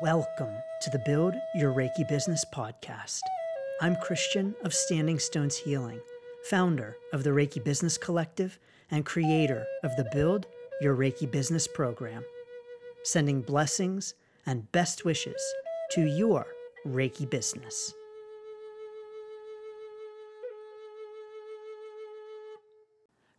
Welcome to the Build Your Reiki Business podcast. I'm Christian of Standing Stones Healing, founder of the Reiki Business Collective and creator of the Build Your Reiki Business program, sending blessings and best wishes to your Reiki business.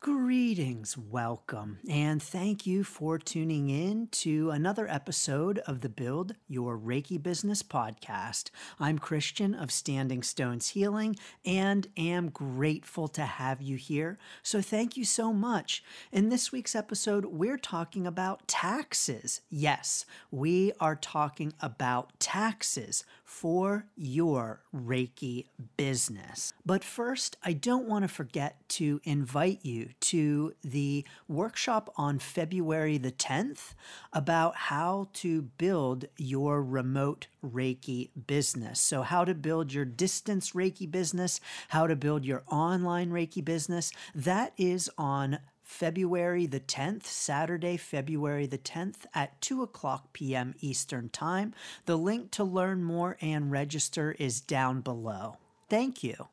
Greetings, welcome, and thank you for tuning in to another episode of the Build Your Reiki Business podcast. I'm Christian of Standing Stones Healing and am grateful to have you here. So, thank you so much. In this week's episode, we're talking about taxes. Yes, we are talking about taxes for your Reiki business. But first, I don't want to forget to invite you to the workshop on February the 10th about how to build your remote Reiki business. So, how to build your distance Reiki business, how to build your online Reiki business. That is on February the 10th, Saturday, February the 10th at 2 o'clock p.m. Eastern Time. The link to learn more and register is down below. Thank you.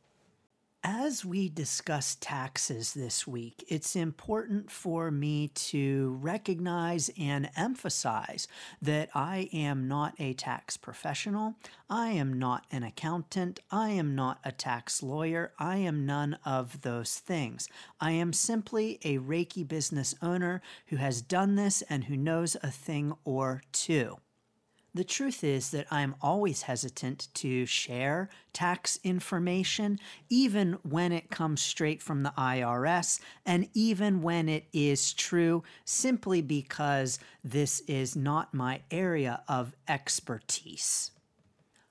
As we discuss taxes this week, it's important for me to recognize and emphasize that I am not a tax professional. I am not an accountant. I am not a tax lawyer. I am none of those things. I am simply a Reiki business owner who has done this and who knows a thing or two. The truth is that I'm always hesitant to share tax information, even when it comes straight from the IRS, and even when it is true, simply because this is not my area of expertise.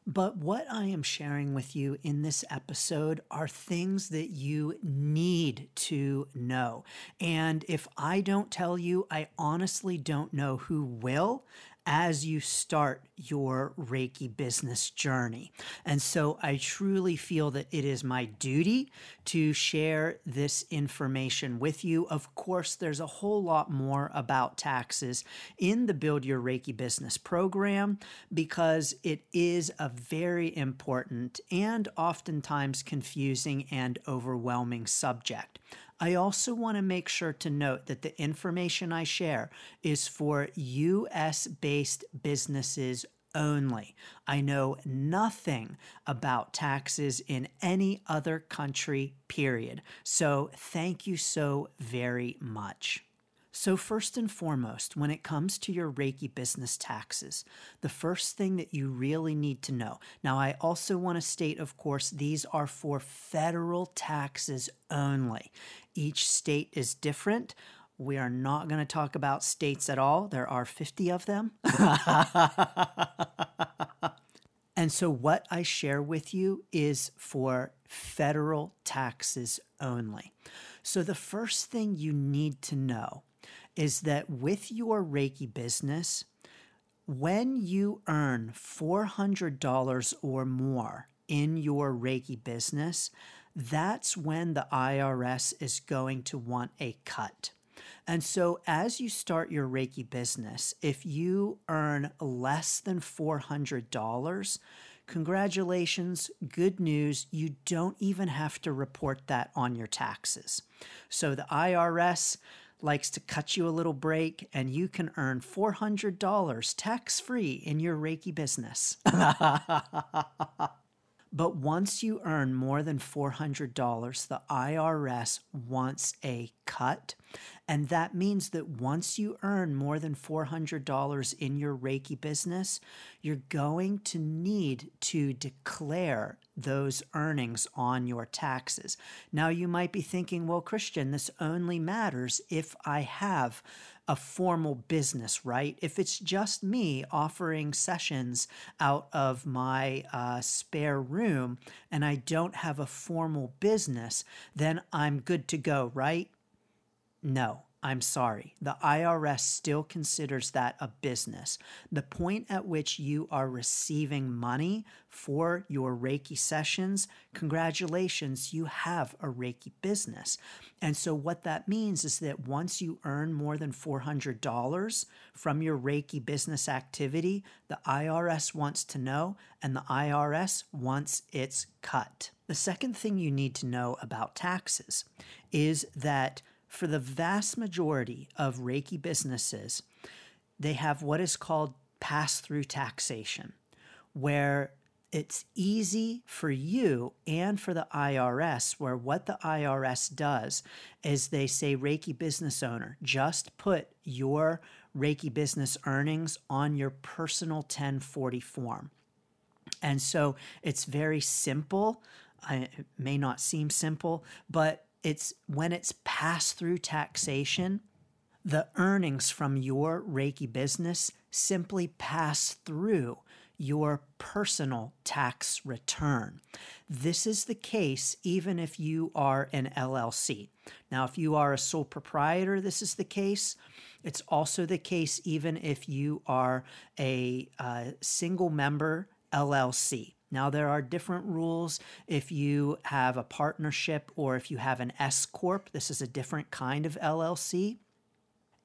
But what I am sharing with you in this episode are things that you need to know. And if I don't tell you, I honestly don't know who will as you start your Reiki business journey. And so I truly feel that it is my duty to share this information with you. Of course, there's a whole lot more about taxes in the Build Your Reiki Business program because it is a very important and oftentimes confusing and overwhelming subject. I also want to make sure to note that the information I share is for US based businesses only. I know nothing about taxes in any other country, period. So thank you so very much. So, first and foremost, when it comes to your Reiki business taxes, the first thing that you really need to know. Now, I also want to state, of course, these are for federal taxes only. Each state is different. We are not going to talk about states at all. There are 50 of them. and so, what I share with you is for federal taxes only. So, the first thing you need to know is that with your Reiki business, when you earn $400 or more in your Reiki business, that's when the IRS is going to want a cut. And so, as you start your Reiki business, if you earn less than $400, congratulations, good news, you don't even have to report that on your taxes. So, the IRS likes to cut you a little break and you can earn $400 tax free in your Reiki business. but once you earn more than $400, the IRS wants a cut. And that means that once you earn more than $400 in your Reiki business, you're going to need to declare those earnings on your taxes. Now, you might be thinking, well, Christian, this only matters if I have a formal business, right? If it's just me offering sessions out of my uh, spare room and I don't have a formal business, then I'm good to go, right? No, I'm sorry, the IRS still considers that a business. The point at which you are receiving money for your Reiki sessions, congratulations, you have a Reiki business. And so, what that means is that once you earn more than $400 from your Reiki business activity, the IRS wants to know, and the IRS wants its cut. The second thing you need to know about taxes is that for the vast majority of Reiki businesses, they have what is called pass through taxation, where it's easy for you and for the IRS, where what the IRS does is they say, Reiki business owner, just put your Reiki business earnings on your personal 1040 form. And so it's very simple. it may not seem simple, but it's when it's passed through taxation, the earnings from your Reiki business simply pass through your personal tax return. This is the case even if you are an LLC. Now, if you are a sole proprietor, this is the case. It's also the case even if you are a uh, single member LLC. Now, there are different rules if you have a partnership or if you have an S Corp. This is a different kind of LLC.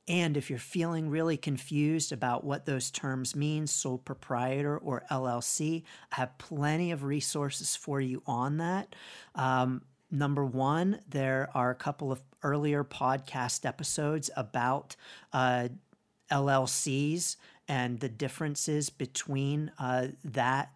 And if you're feeling really confused about what those terms mean, sole proprietor or LLC, I have plenty of resources for you on that. Um, number one, there are a couple of earlier podcast episodes about uh, LLCs and the differences between uh, that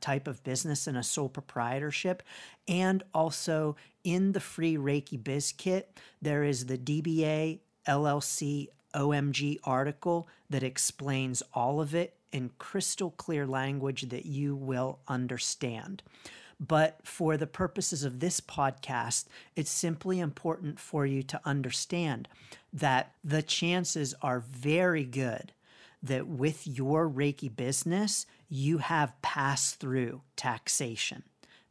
type of business and a sole proprietorship. And also in the free Reiki Biz Kit, there is the DBA LLC OMG article that explains all of it in crystal clear language that you will understand. But for the purposes of this podcast, it's simply important for you to understand that the chances are very good that with your Reiki business, you have passed through taxation,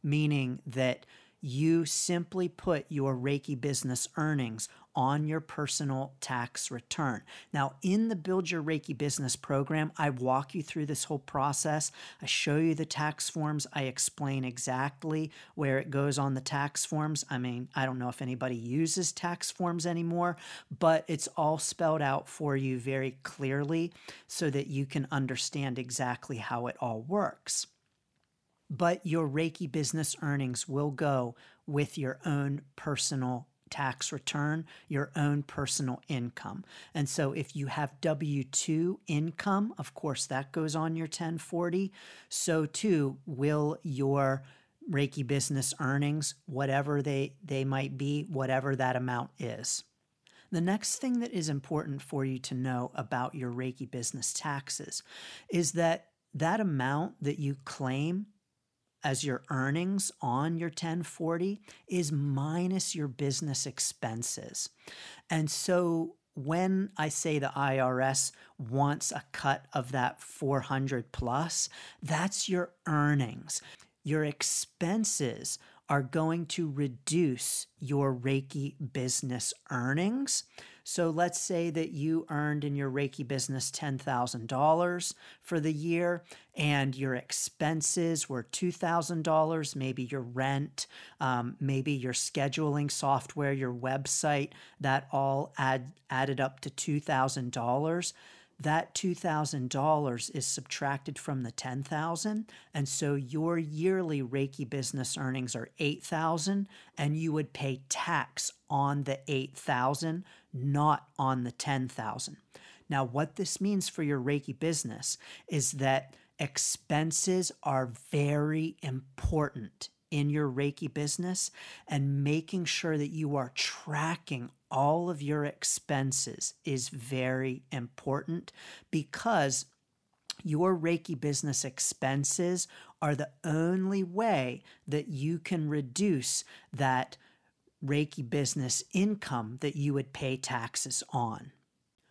meaning that you simply put your Reiki business earnings on your personal tax return. Now, in the Build Your Reiki Business program, I walk you through this whole process. I show you the tax forms. I explain exactly where it goes on the tax forms. I mean, I don't know if anybody uses tax forms anymore, but it's all spelled out for you very clearly so that you can understand exactly how it all works but your Reiki business earnings will go with your own personal tax return your own personal income. And so if you have W 2 income, of course, that goes on your 1040. So too will your Reiki business earnings, whatever they, they might be, whatever that amount is. The next thing that is important for you to know about your Reiki business taxes is that that amount that you claim as your earnings on your 1040 is minus your business expenses. And so when I say the IRS wants a cut of that 400 plus, that's your earnings. Your expenses are going to reduce your Reiki business earnings. So let's say that you earned in your Reiki business $10,000 for the year and your expenses were $2,000, maybe your rent, um, maybe your scheduling software, your website, that all add, added up to $2,000 that $2,000 is subtracted from the 10,000 and so your yearly Reiki business earnings are 8,000 and you would pay tax on the 8,000 not on the 10,000. Now what this means for your Reiki business is that expenses are very important in your Reiki business and making sure that you are tracking all of your expenses is very important because your Reiki business expenses are the only way that you can reduce that Reiki business income that you would pay taxes on.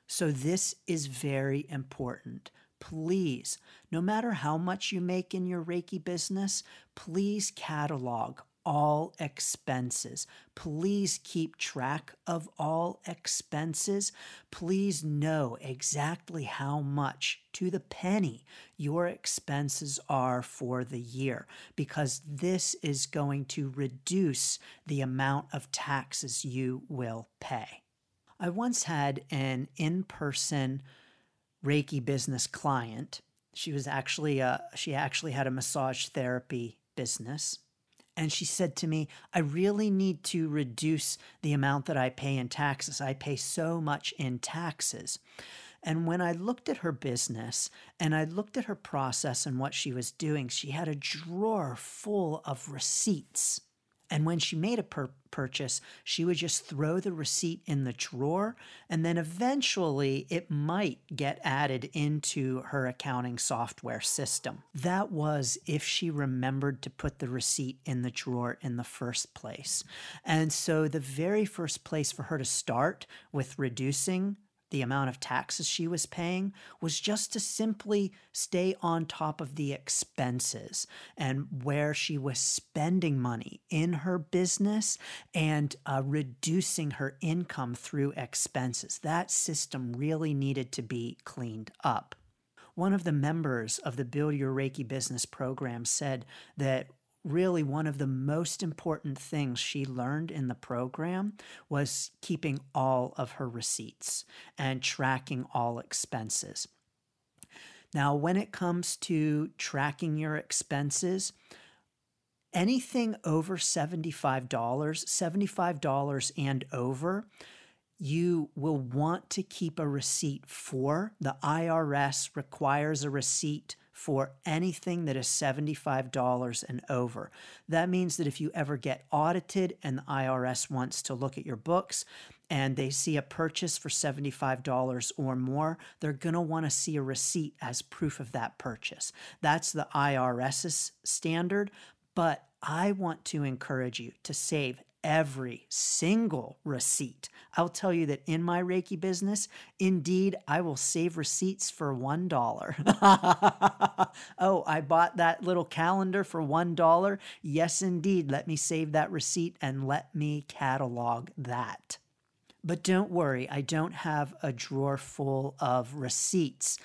So, this is very important. Please, no matter how much you make in your Reiki business, please catalog all expenses. Please keep track of all expenses. Please know exactly how much to the penny your expenses are for the year because this is going to reduce the amount of taxes you will pay. I once had an in person Reiki business client. She was actually a, she actually had a massage therapy business. And she said to me, I really need to reduce the amount that I pay in taxes. I pay so much in taxes. And when I looked at her business and I looked at her process and what she was doing, she had a drawer full of receipts. And when she made a pur- purchase, she would just throw the receipt in the drawer, and then eventually it might get added into her accounting software system. That was if she remembered to put the receipt in the drawer in the first place. And so, the very first place for her to start with reducing the amount of taxes she was paying was just to simply stay on top of the expenses and where she was spending money in her business and uh, reducing her income through expenses. That system really needed to be cleaned up. One of the members of the Build Your Reiki Business program said that really one of the most important things she learned in the program was keeping all of her receipts and tracking all expenses. Now, when it comes to tracking your expenses, anything over $75, $75 and over, you will want to keep a receipt for. The IRS requires a receipt for anything that is $75 and over. That means that if you ever get audited and the IRS wants to look at your books and they see a purchase for $75 or more, they're going to want to see a receipt as proof of that purchase. That's the IRS's standard, but I want to encourage you to save every single receipt. I'll tell you that in my Reiki business, indeed, I will save receipts for $1. oh, I bought that little calendar for $1. Yes, indeed. Let me save that receipt and let me catalog that. But don't worry, I don't have a drawer full of receipts.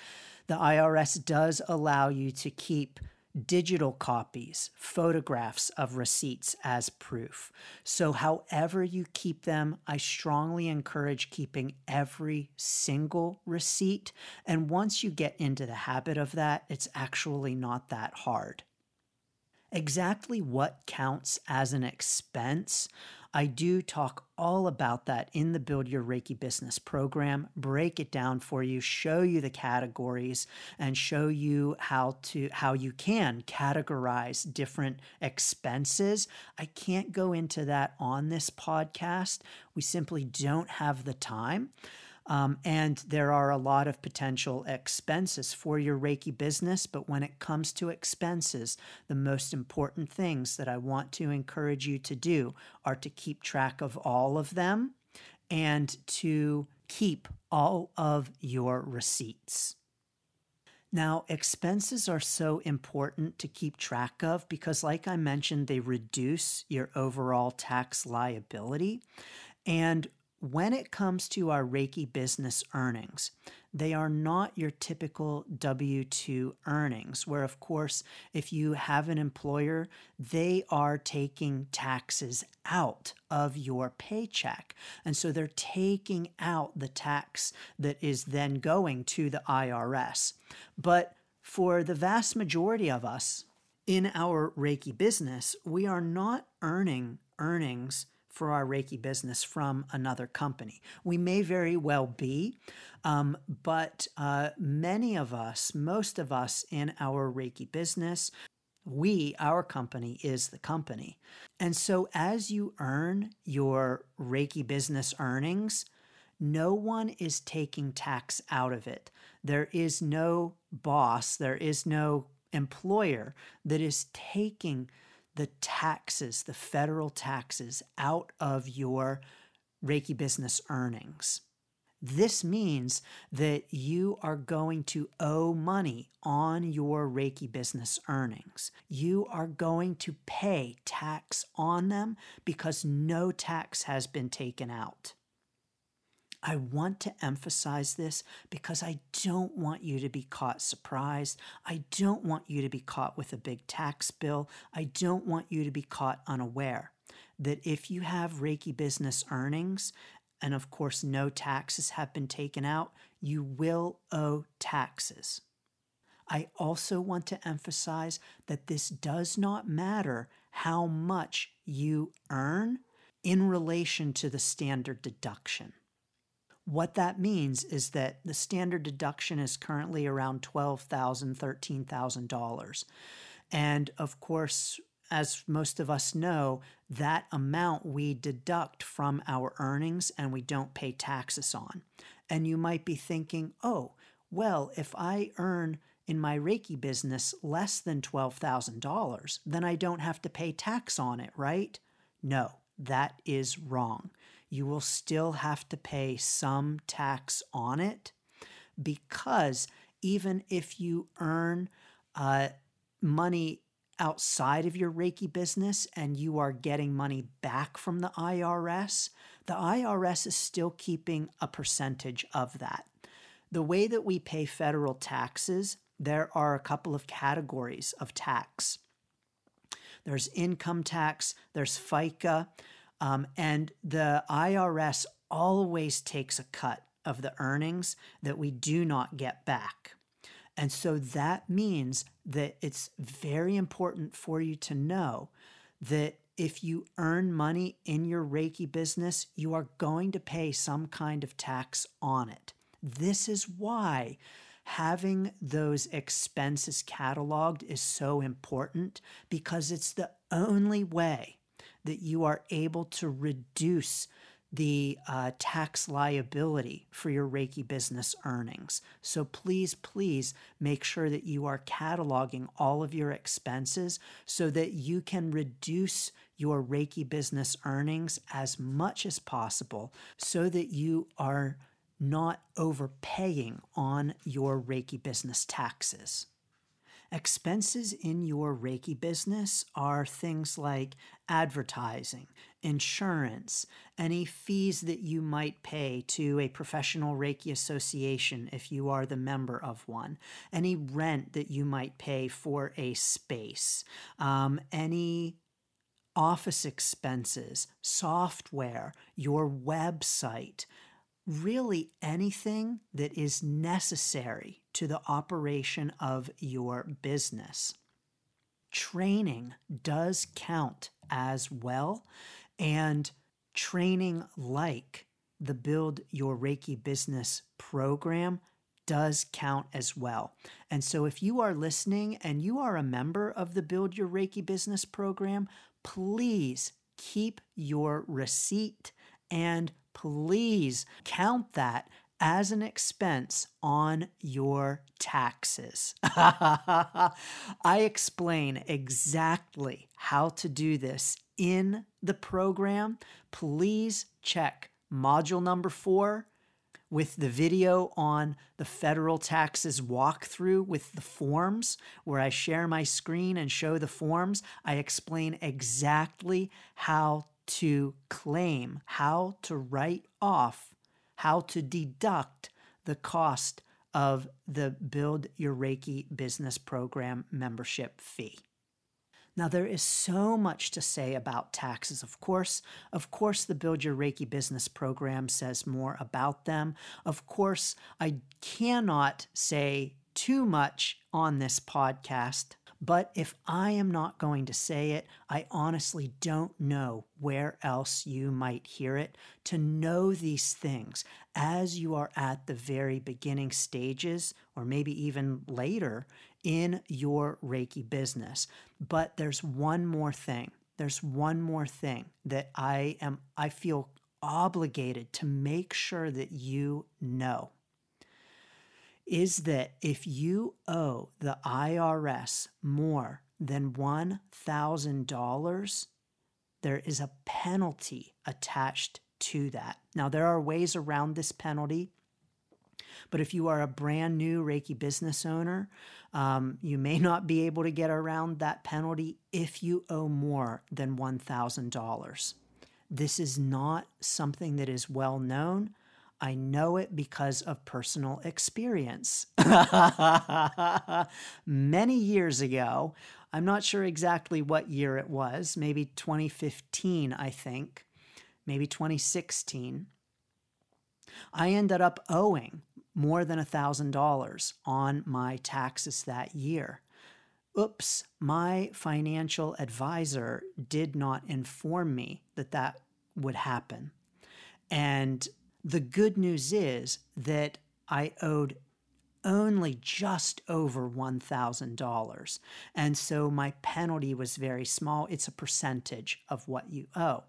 The IRS does allow you to keep digital copies, photographs of receipts as proof. So, however you keep them, I strongly encourage keeping every single receipt. And once you get into the habit of that, it's actually not that hard. Exactly what counts as an expense? I do talk all about that in the Build Your Reiki Business program, break it down for you, show you the categories and show you how to how you can categorize different expenses. I can't go into that on this podcast. We simply don't have the time. Um, and there are a lot of potential expenses for your Reiki business. But when it comes to expenses, the most important things that I want to encourage you to do are to keep track of all of them and to keep all of your receipts. Now, expenses are so important to keep track of because, like I mentioned, they reduce your overall tax liability. And when it comes to our Reiki business earnings, they are not your typical W 2 earnings, where, of course, if you have an employer, they are taking taxes out of your paycheck. And so they're taking out the tax that is then going to the IRS. But for the vast majority of us in our Reiki business, we are not earning earnings for our Reiki business from another company. We may very well be, um, but uh, many of us, most of us in our Reiki business, we, our company, is the company. And so as you earn your Reiki business earnings, no one is taking tax out of it. There is no boss, there is no employer that is taking the taxes, the federal taxes, out of your Reiki business earnings. This means that you are going to owe money on your Reiki business earnings. You are going to pay tax on them because no tax has been taken out. I want to emphasize this because I don't want you to be caught surprised. I don't want you to be caught with a big tax bill. I don't want you to be caught unaware that if you have Reiki business earnings and of course no taxes have been taken out, you will owe taxes. I also want to emphasize that this does not matter how much you earn in relation to the standard deduction. What that means is that the standard deduction is currently around $12,000, $13,000. And of course, as most of us know, that amount we deduct from our earnings and we don't pay taxes on. And you might be thinking, oh, well, if I earn in my Reiki business less than $12,000, then I don't have to pay tax on it, right? No, that is wrong. You will still have to pay some tax on it because even if you earn uh, money outside of your Reiki business and you are getting money back from the IRS, the IRS is still keeping a percentage of that. The way that we pay federal taxes, there are a couple of categories of tax. There's income tax, there's FICA, um, and the IRS always takes a cut of the earnings that we do not get back. And so that means that it's very important for you to know that if you earn money in your Reiki business, you are going to pay some kind of tax on it. This is why having those expenses cataloged is so important because it's the only way that you are able to reduce the uh, tax liability for your Reiki business earnings. So please, please make sure that you are cataloging all of your expenses so that you can reduce your Reiki business earnings as much as possible so that you are not overpaying on your Reiki business taxes. Expenses in your Reiki business are things like advertising, insurance, any fees that you might pay to a professional Reiki association if you are the member of one, any rent that you might pay for a space, um, any office expenses, software, your website, really anything that is necessary to the operation of your business. Training does count as well, and training like the Build Your Reiki Business program does count as well. And so, if you are listening and you are a member of the Build Your Reiki Business program, please keep your receipt and please count that as an expense on your taxes. I explain exactly how to do this in the program. Please check module number four with the video on the federal taxes walkthrough with the forms, where I share my screen and show the forms. I explain exactly how to claim, how to write off, how to deduct the cost of the Build Your Reiki Business Program membership fee. Now, there is so much to say about taxes, of course. Of course, the Build Your Reiki Business Program says more about them. Of course, I cannot say too much on this podcast but if I am not going to say it, I honestly don't know where else you might hear it. To know these things as you are at the very beginning stages, or maybe even later in your Reiki business. But there's one more thing. There's one more thing that I am, I feel obligated to make sure that you know is that if you owe the IRS more than $1,000, there is a penalty attached to that. Now, there are ways around this penalty. But if you are a brand new Reiki business owner, um, you may not be able to get around that penalty if you owe more than $1,000. This is not something that is well known. I know it because of personal experience. Many years ago, I'm not sure exactly what year it was, maybe 2015, I think, maybe 2016. I ended up owing more than $1,000 on my taxes that year. Oops, my financial advisor did not inform me that that would happen. And the good news is that I owed only just over $1,000. And so my penalty was very small. It's a percentage of what you owe.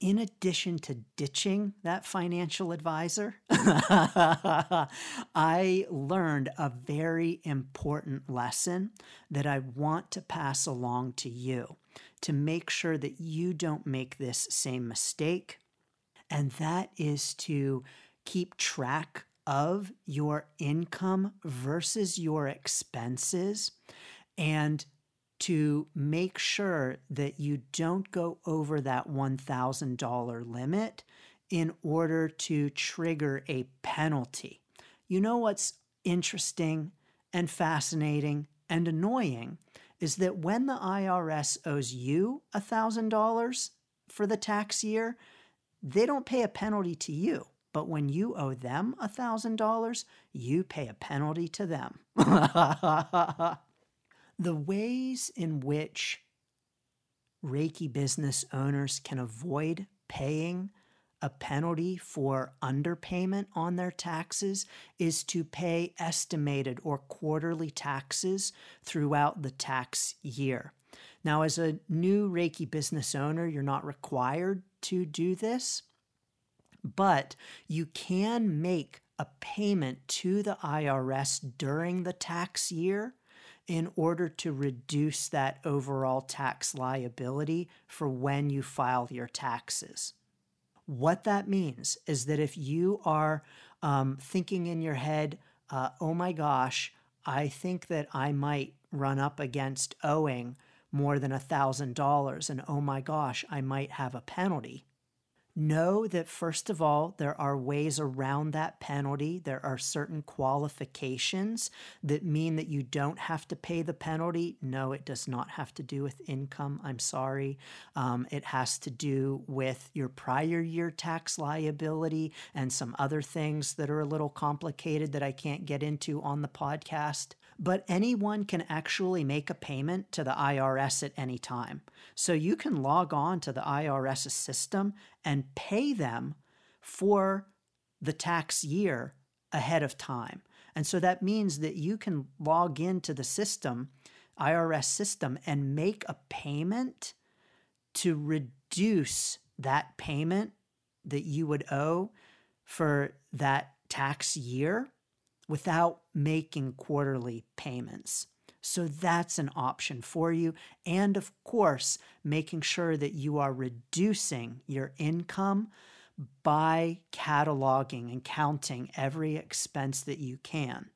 In addition to ditching that financial advisor, I learned a very important lesson that I want to pass along to you to make sure that you don't make this same mistake and that is to keep track of your income versus your expenses and to make sure that you don't go over that $1,000 limit in order to trigger a penalty. You know what's interesting and fascinating and annoying is that when the IRS owes you $1,000 for the tax year, they don't pay a penalty to you. But when you owe them $1,000, you pay a penalty to them. the ways in which Reiki business owners can avoid paying a penalty for underpayment on their taxes is to pay estimated or quarterly taxes throughout the tax year. Now, as a new Reiki business owner, you're not required to do this, but you can make a payment to the IRS during the tax year in order to reduce that overall tax liability for when you file your taxes. What that means is that if you are um, thinking in your head, uh, oh my gosh, I think that I might run up against owing more than $1,000 and oh my gosh, I might have a penalty. Know that, first of all, there are ways around that penalty. There are certain qualifications that mean that you don't have to pay the penalty. No, it does not have to do with income. I'm sorry. Um, it has to do with your prior year tax liability and some other things that are a little complicated that I can't get into on the podcast but anyone can actually make a payment to the IRS at any time. So you can log on to the IRS system and pay them for the tax year ahead of time. And so that means that you can log into the system, IRS system, and make a payment to reduce that payment that you would owe for that tax year without making quarterly payments. So that's an option for you. And of course, making sure that you are reducing your income by cataloging and counting every expense that you can.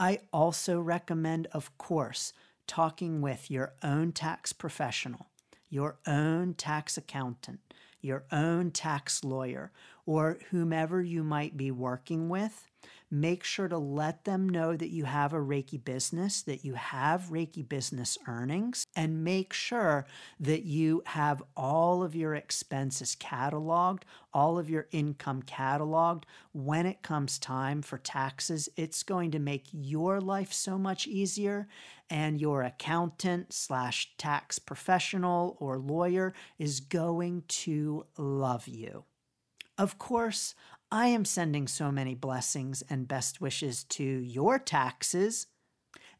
I also recommend, of course, talking with your own tax professional, your own tax accountant, your own tax lawyer, or whomever you might be working with Make sure to let them know that you have a Reiki business, that you have Reiki business earnings, and make sure that you have all of your expenses cataloged, all of your income cataloged. When it comes time for taxes, it's going to make your life so much easier, and your accountant slash tax professional or lawyer is going to love you. Of course, I am sending so many blessings and best wishes to your taxes.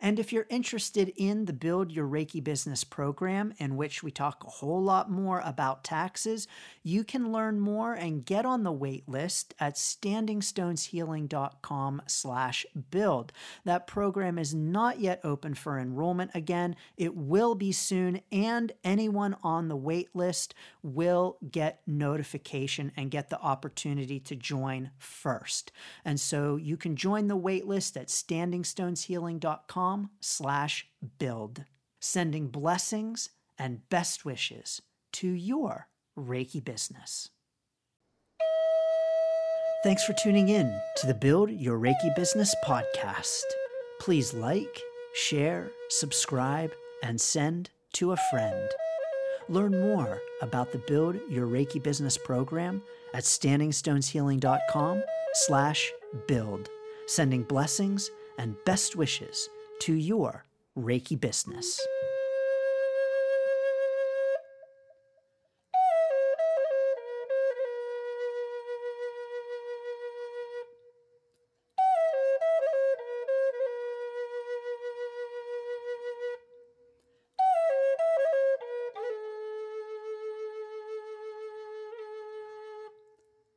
And if you're interested in the Build Your Reiki Business program, in which we talk a whole lot more about taxes, you can learn more and get on the wait list at standingstoneshealing.com slash build. That program is not yet open for enrollment again. It will be soon, and anyone on the wait list will get notification and get the opportunity to join first. And so you can join the wait list at standingstoneshealing.com slash build, sending blessings and best wishes to your Reiki business. Thanks for tuning in to the Build Your Reiki Business podcast. Please like, share, subscribe, and send to a friend. Learn more about the Build Your Reiki Business program at standingstoneshealing.com slash build, sending blessings and best wishes to your Reiki business.